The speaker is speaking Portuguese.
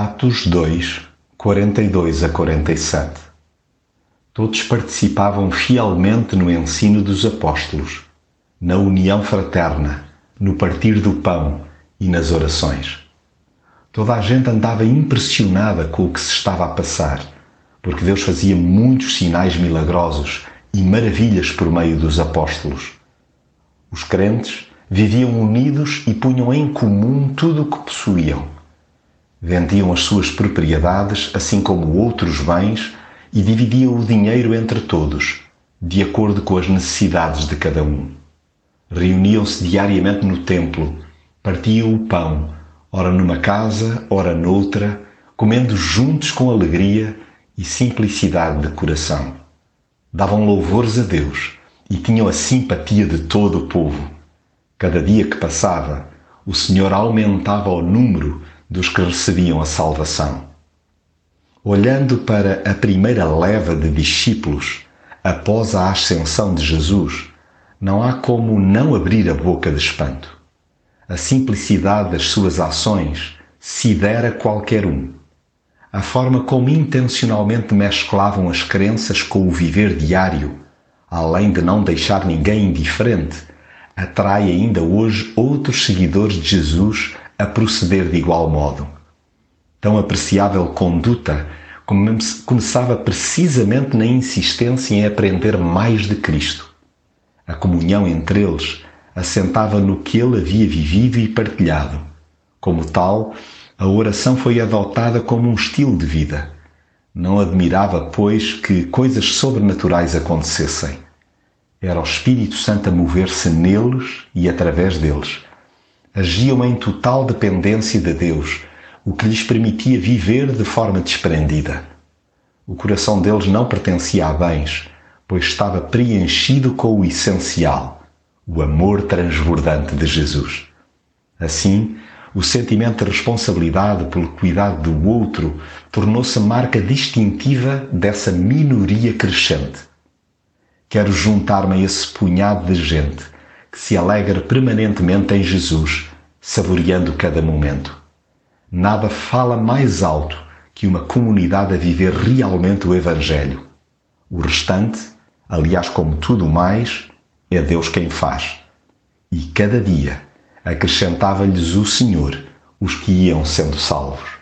Atos 2, 42 a 47 Todos participavam fielmente no ensino dos apóstolos, na união fraterna, no partir do pão e nas orações. Toda a gente andava impressionada com o que se estava a passar, porque Deus fazia muitos sinais milagrosos e maravilhas por meio dos apóstolos. Os crentes viviam unidos e punham em comum tudo o que possuíam Vendiam as suas propriedades, assim como outros bens, e dividiam o dinheiro entre todos, de acordo com as necessidades de cada um. Reuniam-se diariamente no templo, partiam o pão, ora numa casa, ora noutra, comendo juntos com alegria e simplicidade de coração. Davam louvores a Deus e tinham a simpatia de todo o povo. Cada dia que passava, o Senhor aumentava o número dos que recebiam a salvação. Olhando para a primeira leva de discípulos após a ascensão de Jesus, não há como não abrir a boca de espanto. A simplicidade das suas ações sidera qualquer um. A forma como intencionalmente mesclavam as crenças com o viver diário, além de não deixar ninguém indiferente, atrai ainda hoje outros seguidores de Jesus a proceder de igual modo. Tão apreciável conduta começava precisamente na insistência em aprender mais de Cristo. A comunhão entre eles assentava no que ele havia vivido e partilhado. Como tal, a oração foi adotada como um estilo de vida. Não admirava, pois, que coisas sobrenaturais acontecessem. Era o Espírito Santo a mover-se neles e através deles agiam em total dependência de Deus, o que lhes permitia viver de forma desprendida. O coração deles não pertencia a bens, pois estava preenchido com o essencial, o amor transbordante de Jesus. Assim, o sentimento de responsabilidade pelo cuidado do outro tornou-se marca distintiva dessa minoria crescente. Quero juntar-me a esse punhado de gente que se alegra permanentemente em Jesus, saboreando cada momento. Nada fala mais alto que uma comunidade a viver realmente o Evangelho. O restante, aliás, como tudo mais, é Deus quem faz. E cada dia acrescentava-lhes o Senhor os que iam sendo salvos.